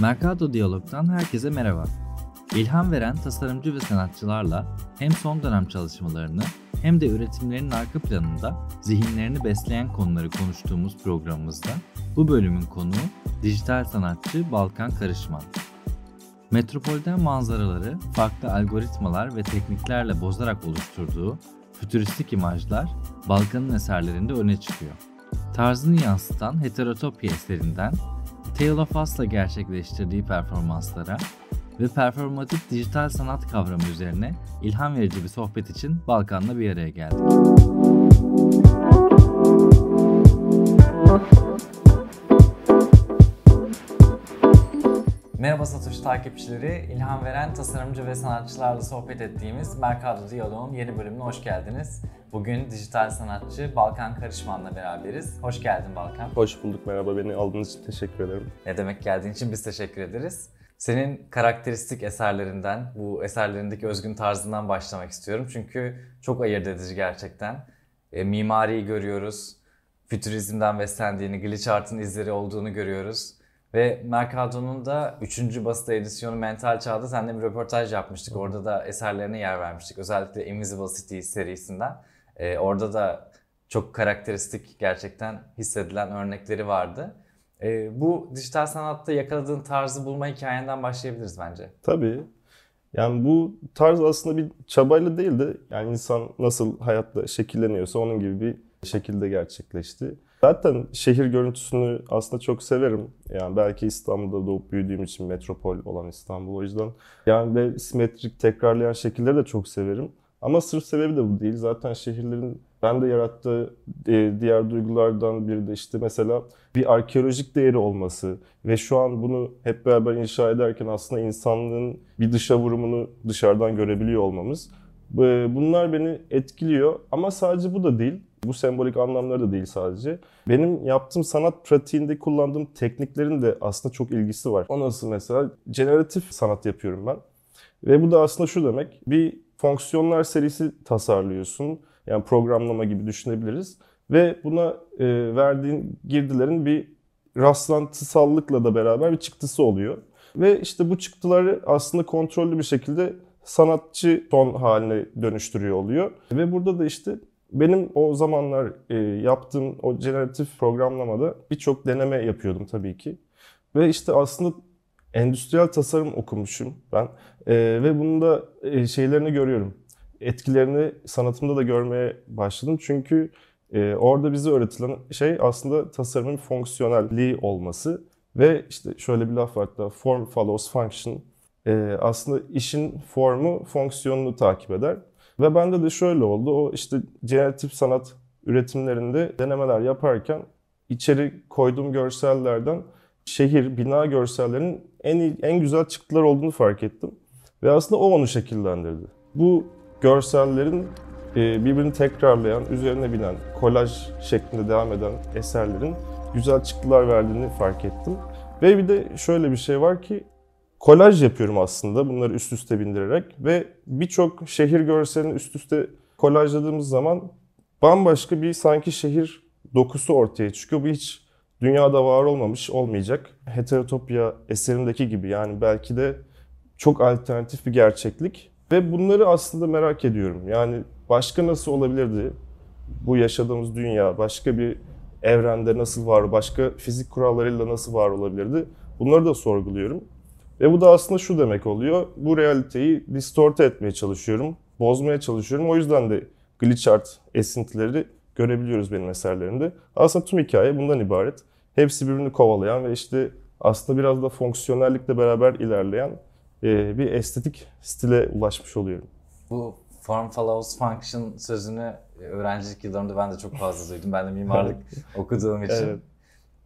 Mercado Diyalog'dan herkese merhaba. İlham veren tasarımcı ve sanatçılarla hem son dönem çalışmalarını hem de üretimlerinin arka planında zihinlerini besleyen konuları konuştuğumuz programımızda bu bölümün konuğu dijital sanatçı Balkan Karışman. Metropolden manzaraları farklı algoritmalar ve tekniklerle bozarak oluşturduğu fütüristik imajlar Balkan'ın eserlerinde öne çıkıyor. Tarzını yansıtan Heterotopya eserinden Tale of Us'la gerçekleştirdiği performanslara ve performatif dijital sanat kavramı üzerine ilham verici bir sohbet için Balkan'la bir araya geldik. Merhaba Satoshi takipçileri, ilham veren tasarımcı ve sanatçılarla sohbet ettiğimiz Mercado Diyalog'un yeni bölümüne hoş geldiniz. Bugün dijital sanatçı Balkan Karışman'la beraberiz. Hoş geldin Balkan. Hoş bulduk, merhaba. Beni aldığınız için teşekkür ederim. Ne demek geldiğin için biz teşekkür ederiz. Senin karakteristik eserlerinden, bu eserlerindeki özgün tarzından başlamak istiyorum. Çünkü çok ayırt edici gerçekten. E, mimariyi görüyoruz, fütürizmden beslendiğini, glitch art'ın izleri olduğunu görüyoruz. Ve Mercado'nun da 3. basıda edisyonu Mental Çağ'da seninle bir röportaj yapmıştık. Orada da eserlerine yer vermiştik. Özellikle Invisible City serisinden. Ee, orada da çok karakteristik gerçekten hissedilen örnekleri vardı. Ee, bu dijital sanatta yakaladığın tarzı bulma hikayenden başlayabiliriz bence. Tabii. Yani bu tarz aslında bir çabayla değil de yani insan nasıl hayatta şekilleniyorsa onun gibi bir şekilde gerçekleşti. Zaten şehir görüntüsünü aslında çok severim. Yani belki İstanbul'da doğup büyüdüğüm için metropol olan İstanbul o yüzden. Yani ve simetrik tekrarlayan şekilleri de çok severim. Ama sırf sebebi de bu değil. Zaten şehirlerin ben de yarattığı e, diğer duygulardan biri de işte mesela bir arkeolojik değeri olması ve şu an bunu hep beraber inşa ederken aslında insanlığın bir dışa vurumunu dışarıdan görebiliyor olmamız. Bunlar beni etkiliyor ama sadece bu da değil. Bu sembolik anlamları da değil sadece. Benim yaptığım sanat pratiğinde kullandığım tekniklerin de aslında çok ilgisi var. O nasıl mesela? Generatif sanat yapıyorum ben. Ve bu da aslında şu demek. Bir fonksiyonlar serisi tasarlıyorsun. Yani programlama gibi düşünebiliriz. Ve buna e, verdiğin girdilerin bir rastlantısallıkla da beraber bir çıktısı oluyor. Ve işte bu çıktıları aslında kontrollü bir şekilde sanatçı ton haline dönüştürüyor oluyor. Ve burada da işte benim o zamanlar e, yaptığım o generatif programlamada birçok deneme yapıyordum tabii ki. Ve işte aslında endüstriyel tasarım okumuşum ben. E, ve bunun da e, şeylerini görüyorum. Etkilerini sanatımda da görmeye başladım. Çünkü e, orada bize öğretilen şey aslında tasarımın fonksiyonelliği olması. Ve işte şöyle bir laf var da form follows function. E, aslında işin formu fonksiyonunu takip eder. Ve bende de şöyle oldu. O işte generatif sanat üretimlerinde denemeler yaparken içeri koyduğum görsellerden şehir, bina görsellerinin en en güzel çıktılar olduğunu fark ettim. Ve aslında o onu şekillendirdi. Bu görsellerin e, birbirini tekrarlayan, üzerine binen, kolaj şeklinde devam eden eserlerin güzel çıktılar verdiğini fark ettim. Ve bir de şöyle bir şey var ki kolaj yapıyorum aslında bunları üst üste bindirerek ve birçok şehir görselini üst üste kolajladığımız zaman bambaşka bir sanki şehir dokusu ortaya çıkıyor. Bu hiç dünyada var olmamış, olmayacak. Heterotopya eserindeki gibi yani belki de çok alternatif bir gerçeklik. Ve bunları aslında merak ediyorum. Yani başka nasıl olabilirdi bu yaşadığımız dünya, başka bir evrende nasıl var, başka fizik kurallarıyla nasıl var olabilirdi? Bunları da sorguluyorum. Ve bu da aslında şu demek oluyor. Bu realiteyi distorte etmeye çalışıyorum, bozmaya çalışıyorum. O yüzden de glitch art esintileri görebiliyoruz benim eserlerimde. Aslında tüm hikaye bundan ibaret. Hepsi birbirini kovalayan ve işte aslında biraz da fonksiyonellikle beraber ilerleyen e, bir estetik stile ulaşmış oluyorum. Bu form follows function sözünü öğrencilik yıllarımda ben de çok fazla duydum. Ben de mimarlık okuduğum için. Evet.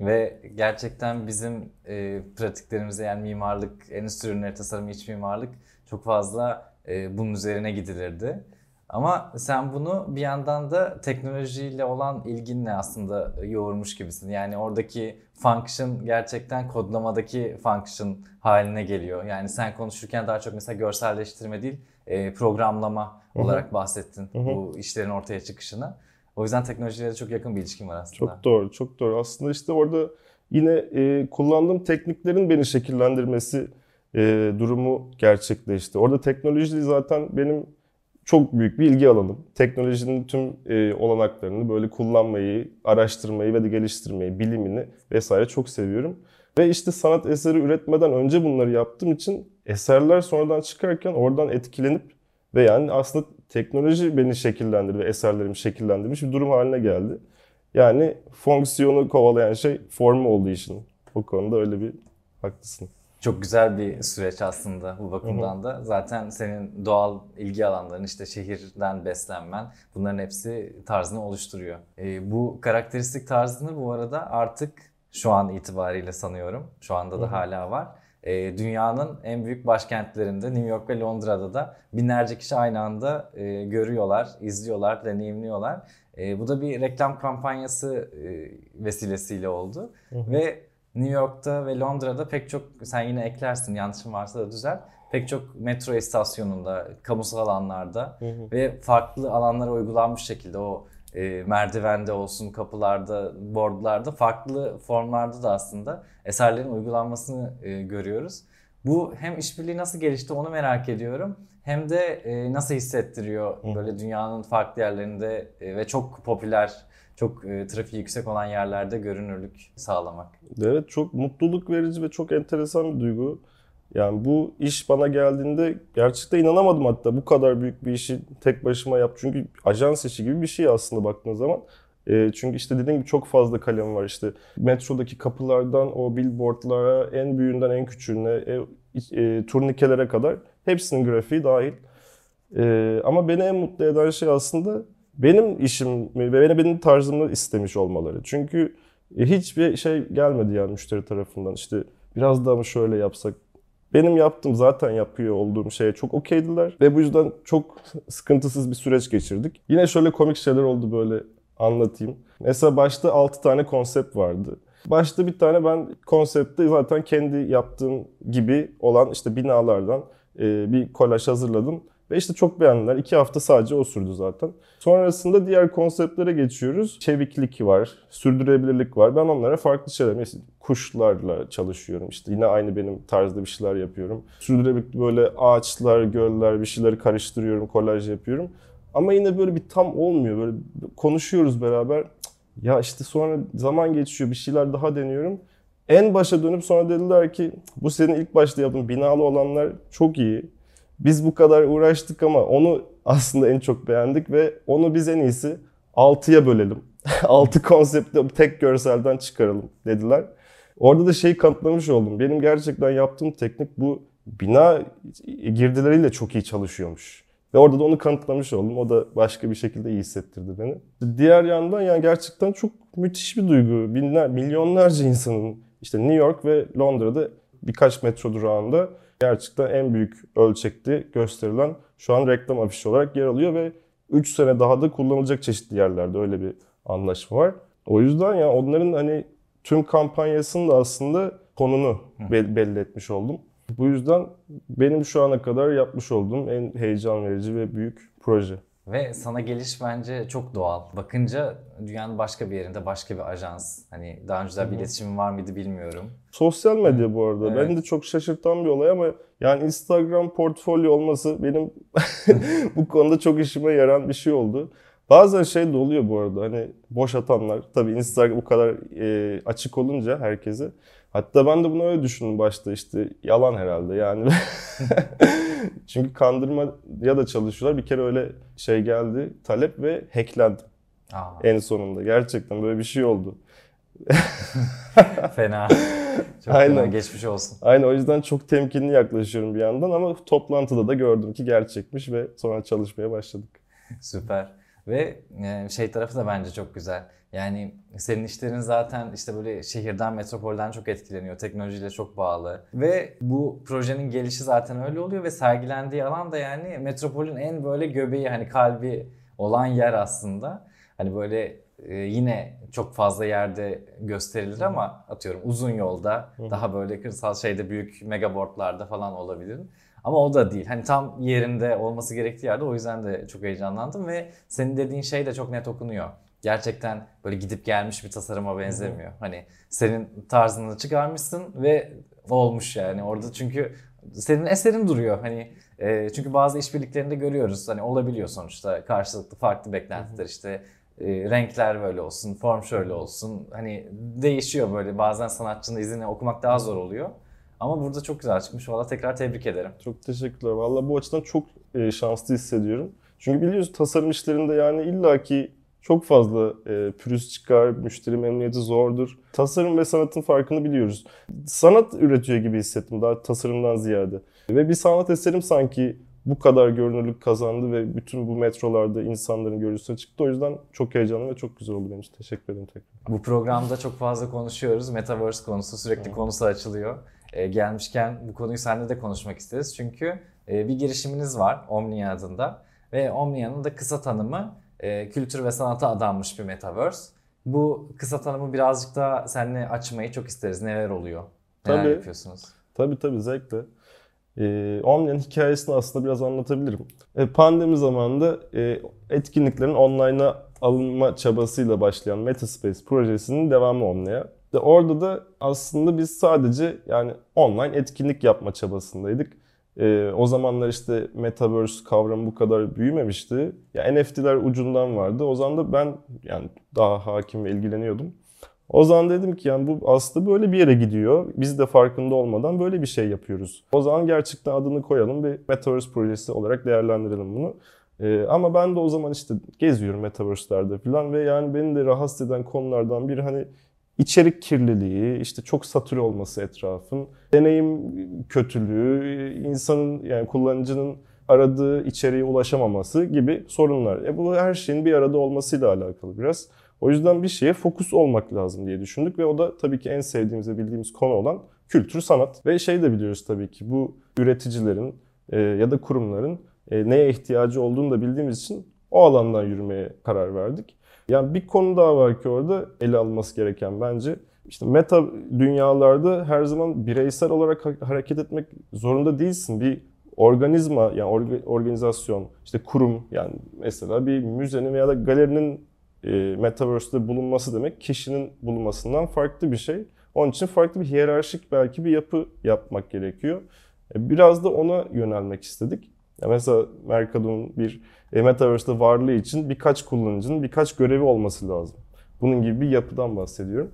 Ve gerçekten bizim e, pratiklerimize yani mimarlık, endüstri ürünleri tasarımı, iç mimarlık çok fazla e, bunun üzerine gidilirdi. Ama sen bunu bir yandan da teknolojiyle olan ilginle aslında yoğurmuş gibisin. Yani oradaki function gerçekten kodlamadaki function haline geliyor. Yani sen konuşurken daha çok mesela görselleştirme değil, e, programlama Hı-hı. olarak bahsettin Hı-hı. bu işlerin ortaya çıkışını. O yüzden teknolojiyle de çok yakın bir ilişkin var aslında. Çok doğru, çok doğru. Aslında işte orada yine e, kullandığım tekniklerin beni şekillendirmesi e, durumu gerçekleşti. Orada teknoloji zaten benim çok büyük bir ilgi alanım. Teknolojinin tüm e, olanaklarını böyle kullanmayı, araştırmayı ve de geliştirmeyi, bilimini vesaire çok seviyorum. Ve işte sanat eseri üretmeden önce bunları yaptığım için eserler sonradan çıkarken oradan etkilenip ve yani aslında teknoloji beni şekillendirdi ve eserlerimi şekillendirmiş bir durum haline geldi. Yani fonksiyonu kovalayan şey formu olduğu için. Bu konuda öyle bir haklısın. Çok güzel bir süreç aslında bu bakımdan da. Zaten senin doğal ilgi alanların işte şehirden beslenmen bunların hepsi tarzını oluşturuyor. E, bu karakteristik tarzını bu arada artık şu an itibariyle sanıyorum. Şu anda da hala var. E, dünyanın en büyük başkentlerinde New York ve Londra'da da binlerce kişi aynı anda e, görüyorlar, izliyorlar, deneyimliyorlar. E, bu da bir reklam kampanyası e, vesilesiyle oldu. Hı hı. Ve New York'ta ve Londra'da pek çok, sen yine eklersin yanlışım varsa da düzel. Pek çok metro istasyonunda, kamusal alanlarda hı hı. ve farklı alanlara uygulanmış şekilde o e, merdivende olsun, kapılarda, boardlarda farklı formlarda da aslında eserlerin uygulanmasını e, görüyoruz. Bu hem işbirliği nasıl gelişti onu merak ediyorum. Hem de e, nasıl hissettiriyor Hı. böyle dünyanın farklı yerlerinde e, ve çok popüler, çok e, trafiği yüksek olan yerlerde görünürlük sağlamak. Evet çok mutluluk verici ve çok enteresan bir duygu. Yani bu iş bana geldiğinde gerçekten inanamadım hatta bu kadar büyük bir işi tek başıma yap. Çünkü ajans işi gibi bir şey aslında baktığın zaman. E, çünkü işte dediğim gibi çok fazla kalem var işte. Metrodaki kapılardan o billboardlara en büyüğünden en küçüğüne e, e, turnikelere kadar hepsinin grafiği dahil. E, ama beni en mutlu eden şey aslında benim işim ve benim, benim tarzımı istemiş olmaları. Çünkü hiçbir şey gelmedi yani müşteri tarafından. İşte biraz daha mı şöyle yapsak, benim yaptığım zaten yapıyor olduğum şeye çok okeydiler ve bu yüzden çok sıkıntısız bir süreç geçirdik. Yine şöyle komik şeyler oldu böyle anlatayım. Mesela başta 6 tane konsept vardı. Başta bir tane ben konsepte zaten kendi yaptığım gibi olan işte binalardan bir kolaj hazırladım. Ve işte çok beğendiler. İki hafta sadece o sürdü zaten. Sonrasında diğer konseptlere geçiyoruz. Çeviklik var, sürdürülebilirlik var. Ben onlara farklı şeyler, mesela kuşlarla çalışıyorum. İşte yine aynı benim tarzda bir şeyler yapıyorum. Sürdürülebilirlik böyle ağaçlar, göller bir şeyleri karıştırıyorum, kolaj yapıyorum. Ama yine böyle bir tam olmuyor. Böyle konuşuyoruz beraber. Ya işte sonra zaman geçiyor, bir şeyler daha deniyorum. En başa dönüp sonra dediler ki bu senin ilk başta yaptığın binalı olanlar çok iyi biz bu kadar uğraştık ama onu aslında en çok beğendik ve onu biz en iyisi 6'ya bölelim. 6 konsepti tek görselden çıkaralım dediler. Orada da şeyi kanıtlamış oldum. Benim gerçekten yaptığım teknik bu bina girdileriyle çok iyi çalışıyormuş. Ve orada da onu kanıtlamış oldum. O da başka bir şekilde iyi hissettirdi beni. Diğer yandan yani gerçekten çok müthiş bir duygu. Binler, milyonlarca insanın işte New York ve Londra'da birkaç metro durağında gerçekten en büyük ölçekte gösterilen şu an reklam afişi olarak yer alıyor ve 3 sene daha da kullanılacak çeşitli yerlerde öyle bir anlaşma var. O yüzden ya onların hani tüm kampanyasının da aslında konunu belli etmiş oldum. Bu yüzden benim şu ana kadar yapmış olduğum en heyecan verici ve büyük proje. Ve sana geliş bence çok doğal. Bakınca dünyanın başka bir yerinde başka bir ajans. Hani daha önce bir iletişimin var mıydı bilmiyorum. Sosyal medya bu arada. Evet. Beni de çok şaşırtan bir olay ama yani Instagram portfolyo olması benim bu konuda çok işime yaran bir şey oldu. Bazen şey de oluyor bu arada hani boş atanlar. Tabii Instagram bu kadar e, açık olunca herkese. Hatta ben de bunu öyle düşündüm başta işte yalan herhalde yani. Çünkü kandırma ya da çalışıyorlar. Bir kere öyle şey geldi talep ve hacklendim. Aa. En sonunda gerçekten böyle bir şey oldu. fena. Çok Aynen. fena geçmiş olsun. Aynen o yüzden çok temkinli yaklaşıyorum bir yandan ama toplantıda da gördüm ki gerçekmiş ve sonra çalışmaya başladık. Süper. Ve e, şey tarafı da bence çok güzel. Yani senin işlerin zaten işte böyle şehirden, metropolden çok etkileniyor. Teknolojiyle çok bağlı. Ve bu projenin gelişi zaten öyle oluyor ve sergilendiği alan da yani metropolün en böyle göbeği hani kalbi olan yer aslında. Hani böyle e, yine çok fazla yerde gösterilir ama atıyorum uzun yolda daha böyle kırsal şeyde büyük megaboardlarda falan olabilir. Ama o da değil. Hani tam yerinde olması gerektiği yerde o yüzden de çok heyecanlandım ve senin dediğin şey de çok net okunuyor. Gerçekten böyle gidip gelmiş bir tasarıma benzemiyor. Hı hı. Hani senin tarzını çıkarmışsın ve olmuş yani orada çünkü senin eserin duruyor. Hani e, çünkü bazı işbirliklerinde görüyoruz. Hani olabiliyor sonuçta karşılıklı farklı beklentiler işte e, renkler böyle olsun, form şöyle olsun. Hani değişiyor böyle. Bazen sanatçının izini okumak daha zor oluyor. Ama burada çok güzel çıkmış. Valla tekrar tebrik ederim. Çok teşekkürler. Valla bu açıdan çok e, şanslı hissediyorum. Çünkü biliyoruz tasarım işlerinde yani illaki çok fazla e, pürüz çıkar, müşteri memnuniyeti zordur. Tasarım ve sanatın farkını biliyoruz. Sanat üretiyor gibi hissettim daha tasarımdan ziyade. Ve bir sanat eserim sanki bu kadar görünürlük kazandı ve bütün bu metrolarda insanların görüntüsüne çıktı. O yüzden çok heyecanlı ve çok güzel oldu benim için. Teşekkür ederim tekrar. Bu programda çok fazla konuşuyoruz. Metaverse konusu sürekli evet. konusu açılıyor. Ee, gelmişken bu konuyu seninle de konuşmak isteriz. Çünkü e, bir girişiminiz var Omnia adında. Ve Omnia'nın da kısa tanımı e, kültür ve sanata adanmış bir Metaverse. Bu kısa tanımı birazcık daha seninle açmayı çok isteriz. Neler oluyor? Neler tabii, yapıyorsunuz? Tabii tabii zevkle. E, Omnia'nın hikayesini aslında biraz anlatabilirim. E, pandemi zamanında e, etkinliklerin online'a alınma çabasıyla başlayan Metaspace projesinin devamı Omnia. Ve orada da aslında biz sadece yani online etkinlik yapma çabasındaydık. E, o zamanlar işte Metaverse kavramı bu kadar büyümemişti. Ya NFT'ler ucundan vardı. O zaman da ben yani daha hakim ve ilgileniyordum. O zaman dedim ki yani bu aslında böyle bir yere gidiyor. Biz de farkında olmadan böyle bir şey yapıyoruz. O zaman gerçekten adını koyalım bir Metaverse projesi olarak değerlendirelim bunu. Ee, ama ben de o zaman işte geziyorum Metaverse'lerde falan ve yani beni de rahatsız eden konulardan biri hani içerik kirliliği, işte çok satür olması etrafın, deneyim kötülüğü, insanın yani kullanıcının aradığı içeriğe ulaşamaması gibi sorunlar. E bu her şeyin bir arada olmasıyla alakalı biraz. O yüzden bir şeye fokus olmak lazım diye düşündük ve o da tabii ki en sevdiğimiz ve bildiğimiz konu olan kültür, sanat. Ve şey de biliyoruz tabii ki bu üreticilerin e, ya da kurumların e, neye ihtiyacı olduğunu da bildiğimiz için o alandan yürümeye karar verdik. Yani bir konu daha var ki orada ele alınması gereken bence. İşte meta dünyalarda her zaman bireysel olarak hareket etmek zorunda değilsin. Bir organizma yani organizasyon, işte kurum yani mesela bir müzenin veya da galerinin e, metaverse'de bulunması demek kişinin bulunmasından farklı bir şey. Onun için farklı bir hiyerarşik belki bir yapı yapmak gerekiyor. E, biraz da ona yönelmek istedik. Ya mesela Mercado'nun bir e, Metaverse'de varlığı için birkaç kullanıcının birkaç görevi olması lazım. Bunun gibi bir yapıdan bahsediyorum.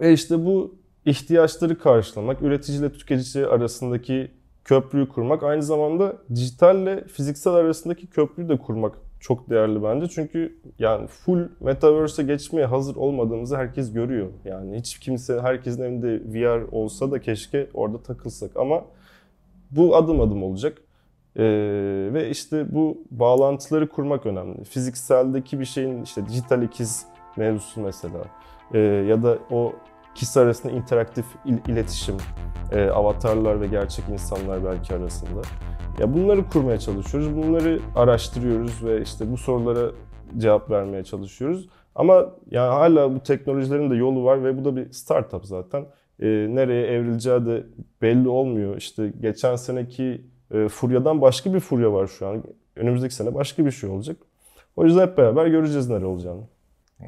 Ve işte bu ihtiyaçları karşılamak, üreticiyle tüketici arasındaki köprüyü kurmak, aynı zamanda dijitalle fiziksel arasındaki köprüyü de kurmak çok değerli bence. Çünkü yani full metaverse'e geçmeye hazır olmadığımızı herkes görüyor. Yani hiç kimse herkesin evinde VR olsa da keşke orada takılsak ama bu adım adım olacak. Ee, ve işte bu bağlantıları kurmak önemli. Fizikseldeki bir şeyin işte dijital ikiz mevzusu mesela ee, ya da o kişi arasında interaktif il- iletişim, e, avatarlar ve gerçek insanlar belki arasında. Ya bunları kurmaya çalışıyoruz, bunları araştırıyoruz ve işte bu sorulara cevap vermeye çalışıyoruz. Ama yani hala bu teknolojilerin de yolu var ve bu da bir startup zaten. E, nereye evrileceği de belli olmuyor. İşte geçen seneki e, furyadan başka bir furya var şu an. Önümüzdeki sene başka bir şey olacak. O yüzden hep beraber göreceğiz nereye olacağını.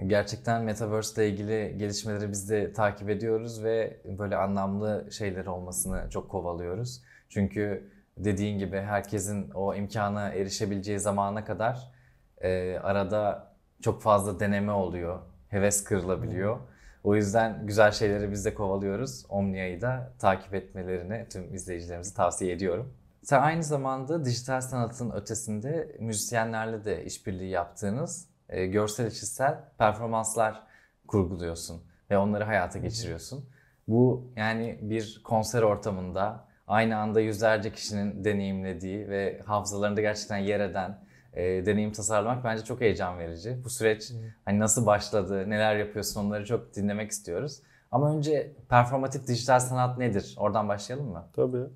Gerçekten Metaverse ile ilgili gelişmeleri biz de takip ediyoruz ve böyle anlamlı şeyler olmasını çok kovalıyoruz. Çünkü dediğin gibi herkesin o imkana erişebileceği zamana kadar e, arada çok fazla deneme oluyor. Heves kırılabiliyor. O yüzden güzel şeyleri biz de kovalıyoruz. Omnia'yı da takip etmelerini tüm izleyicilerimize tavsiye ediyorum. Sen aynı zamanda dijital sanatın ötesinde müzisyenlerle de işbirliği yaptığınız e, görsel işitsel performanslar kurguluyorsun ve onları hayata geçiriyorsun. Bu yani bir konser ortamında aynı anda yüzlerce kişinin deneyimlediği ve hafızalarında gerçekten yer eden e, deneyim tasarlamak bence çok heyecan verici. Bu süreç hani nasıl başladı, neler yapıyorsun onları çok dinlemek istiyoruz. Ama önce performatif dijital sanat nedir? Oradan başlayalım mı? Tabii.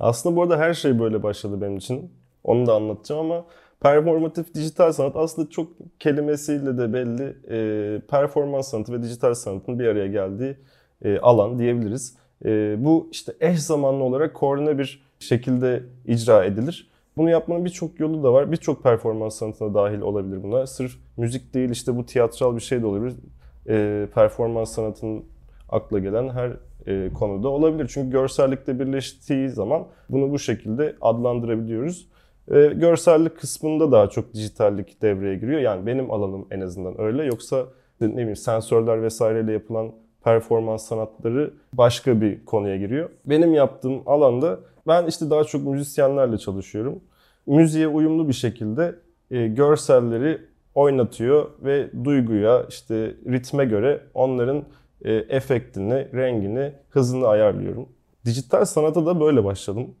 Aslında bu arada her şey böyle başladı benim için. Onu da anlatacağım ama performatif dijital sanat aslında çok kelimesiyle de belli e, performans sanatı ve dijital sanatın bir araya geldiği e, alan diyebiliriz. E, bu işte eş zamanlı olarak koordine bir şekilde icra edilir. Bunu yapmanın birçok yolu da var. Birçok performans sanatına dahil olabilir bunlar. Sırf müzik değil işte bu tiyatral bir şey de olabilir. E, performans sanatının akla gelen her e, konuda olabilir. Çünkü görsellikle birleştiği zaman bunu bu şekilde adlandırabiliyoruz. E, görsellik kısmında daha çok dijitallik devreye giriyor. Yani benim alanım en azından öyle. Yoksa ne bileyim sensörler vesaireyle yapılan performans sanatları başka bir konuya giriyor. Benim yaptığım alanda ben işte daha çok müzisyenlerle çalışıyorum. Müziğe uyumlu bir şekilde e, görselleri oynatıyor ve duyguya işte ritme göre onların e, efektini, rengini, hızını ayarlıyorum. Dijital sanata da böyle başladım.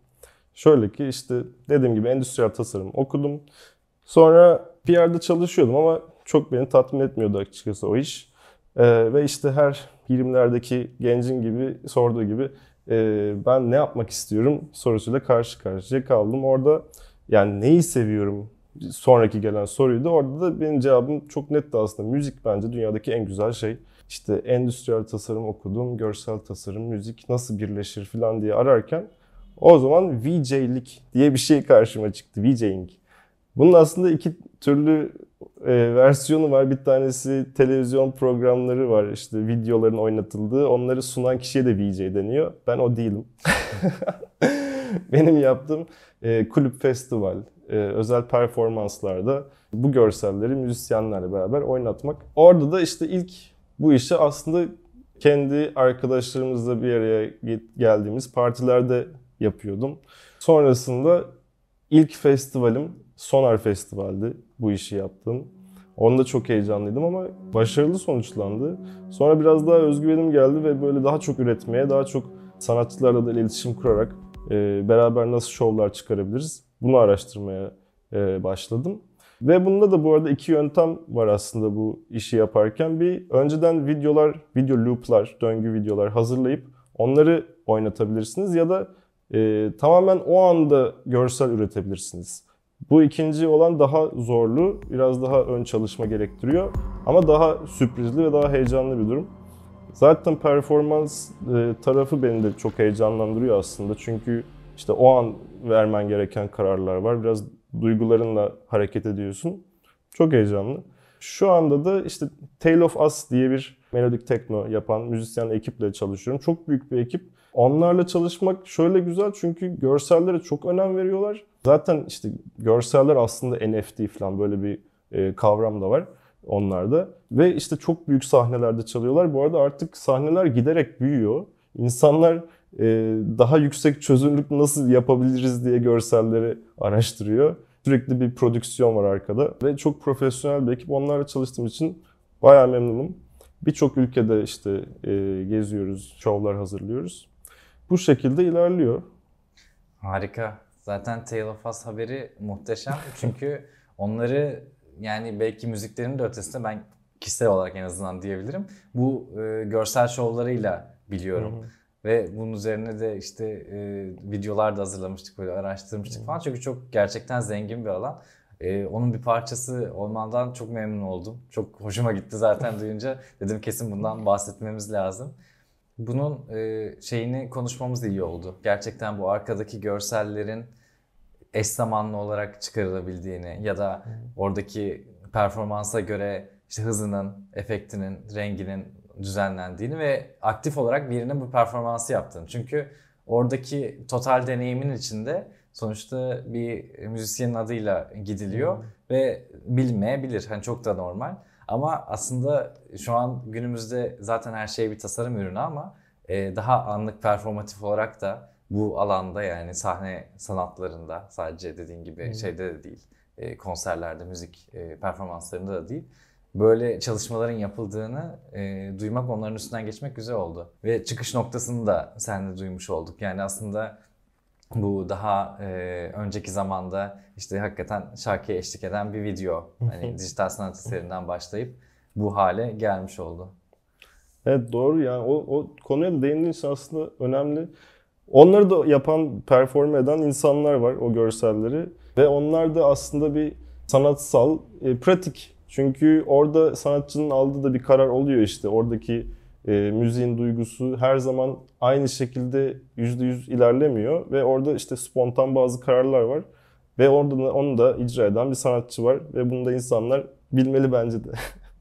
Şöyle ki işte dediğim gibi endüstriyel tasarım okudum. Sonra PR'da çalışıyordum ama çok beni tatmin etmiyordu açıkçası o iş. Ee, ve işte her 20'lerdeki gencin gibi sorduğu gibi e, ben ne yapmak istiyorum sorusuyla karşı karşıya kaldım. Orada yani neyi seviyorum sonraki gelen soruydu. Orada da benim cevabım çok netti aslında. Müzik bence dünyadaki en güzel şey. İşte endüstriyel tasarım okudum, görsel tasarım, müzik nasıl birleşir falan diye ararken o zaman VJ'lik diye bir şey karşıma çıktı. VJing. Bunun aslında iki türlü e, versiyonu var. Bir tanesi televizyon programları var. İşte videoların oynatıldığı. Onları sunan kişiye de VJ deniyor. Ben o değilim. Benim yaptığım e, kulüp festival, e, özel performanslarda bu görselleri müzisyenlerle beraber oynatmak. Orada da işte ilk bu işi aslında kendi arkadaşlarımızla bir araya geldiğimiz partilerde yapıyordum. Sonrasında ilk festivalim Sonar Festival'di bu işi yaptım. Onda çok heyecanlıydım ama başarılı sonuçlandı. Sonra biraz daha özgüvenim geldi ve böyle daha çok üretmeye, daha çok sanatçılarla da iletişim kurarak beraber nasıl şovlar çıkarabiliriz bunu araştırmaya başladım. Ve bunda da bu arada iki yöntem var aslında bu işi yaparken. Bir önceden videolar, video looplar, döngü videolar hazırlayıp onları oynatabilirsiniz ya da e, tamamen o anda görsel üretebilirsiniz. Bu ikinci olan daha zorlu, biraz daha ön çalışma gerektiriyor ama daha sürprizli ve daha heyecanlı bir durum. Zaten performans e, tarafı beni de çok heyecanlandırıyor aslında çünkü işte o an vermen gereken kararlar var. Biraz duygularınla hareket ediyorsun. Çok heyecanlı. Şu anda da işte Tale of Us diye bir melodik tekno yapan müzisyen ekiple çalışıyorum. Çok büyük bir ekip. Onlarla çalışmak şöyle güzel çünkü görsellere çok önem veriyorlar. Zaten işte görseller aslında NFT falan böyle bir e, kavram da var onlarda. Ve işte çok büyük sahnelerde çalıyorlar. Bu arada artık sahneler giderek büyüyor. İnsanlar daha yüksek çözünürlük nasıl yapabiliriz diye görselleri araştırıyor. Sürekli bir prodüksiyon var arkada ve çok profesyonel bir ekip. Onlarla çalıştığım için bayağı memnunum. Birçok ülkede işte e, geziyoruz, şovlar hazırlıyoruz. Bu şekilde ilerliyor. Harika. Zaten Tale of Us haberi muhteşem. Çünkü onları yani belki müziklerin de ötesinde ben kişisel olarak en azından diyebilirim. Bu e, görsel şovlarıyla biliyorum. Hı hı. Ve bunun üzerine de işte e, videolar da hazırlamıştık böyle araştırmıştık falan. Çünkü çok gerçekten zengin bir alan. E, onun bir parçası olmandan çok memnun oldum. Çok hoşuma gitti zaten duyunca. Dedim kesin bundan bahsetmemiz lazım. Bunun e, şeyini konuşmamız da iyi oldu. Gerçekten bu arkadaki görsellerin eş zamanlı olarak çıkarılabildiğini ya da oradaki performansa göre işte hızının, efektinin, renginin düzenlendiğini ve aktif olarak birinin bu performansı yaptığını. Çünkü oradaki total deneyimin içinde sonuçta bir müzisyenin adıyla gidiliyor hmm. ve bilmeyebilir. Hani çok da normal. Ama aslında şu an günümüzde zaten her şey bir tasarım ürünü ama e, daha anlık performatif olarak da bu alanda yani sahne sanatlarında sadece dediğin gibi hmm. şeyde de değil e, konserlerde müzik e, performanslarında da değil böyle çalışmaların yapıldığını e, duymak, onların üstünden geçmek güzel oldu. Ve çıkış noktasını da seninle duymuş olduk. Yani aslında bu daha e, önceki zamanda işte hakikaten şarkıya eşlik eden bir video. Hani dijital sanat eserinden başlayıp bu hale gelmiş oldu. Evet doğru yani o, o konuya da aslında önemli. Onları da yapan, perform eden insanlar var o görselleri. Ve onlar da aslında bir sanatsal, e, pratik çünkü orada sanatçının aldığı da bir karar oluyor işte. Oradaki e, müziğin duygusu her zaman aynı şekilde %100 ilerlemiyor ve orada işte spontan bazı kararlar var. Ve orada onu da icra eden bir sanatçı var ve bunu da insanlar bilmeli bence de.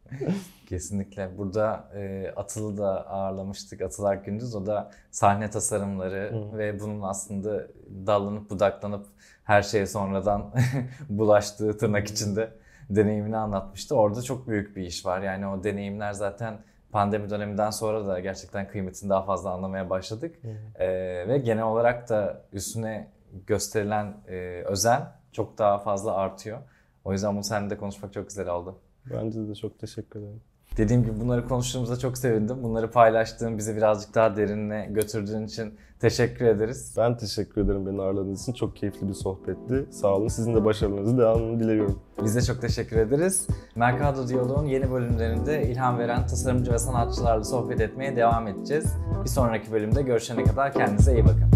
Kesinlikle. Burada e, Atıl'ı da ağırlamıştık. Atıl Akgündüz. O da sahne tasarımları Hı. ve bunun aslında dallanıp budaklanıp her şeye sonradan bulaştığı tırnak içinde deneyimini anlatmıştı. Orada çok büyük bir iş var. Yani o deneyimler zaten pandemi döneminden sonra da gerçekten kıymetini daha fazla anlamaya başladık. Ee, ve genel olarak da üstüne gösterilen e, özen çok daha fazla artıyor. O yüzden bu seninle de konuşmak çok güzel oldu. Bence de çok teşekkür ederim. Dediğim gibi bunları konuştuğumuzda çok sevindim. Bunları paylaştığın, bizi birazcık daha derinine götürdüğün için teşekkür ederiz. Ben teşekkür ederim beni ağırladığınız için. Çok keyifli bir sohbetti. Sağ olun. Sizin de başarılarınızı devamını diliyorum. Biz de çok teşekkür ederiz. Mercado Diyaloğu'nun yeni bölümlerinde ilham veren tasarımcı ve sanatçılarla sohbet etmeye devam edeceğiz. Bir sonraki bölümde görüşene kadar kendinize iyi bakın.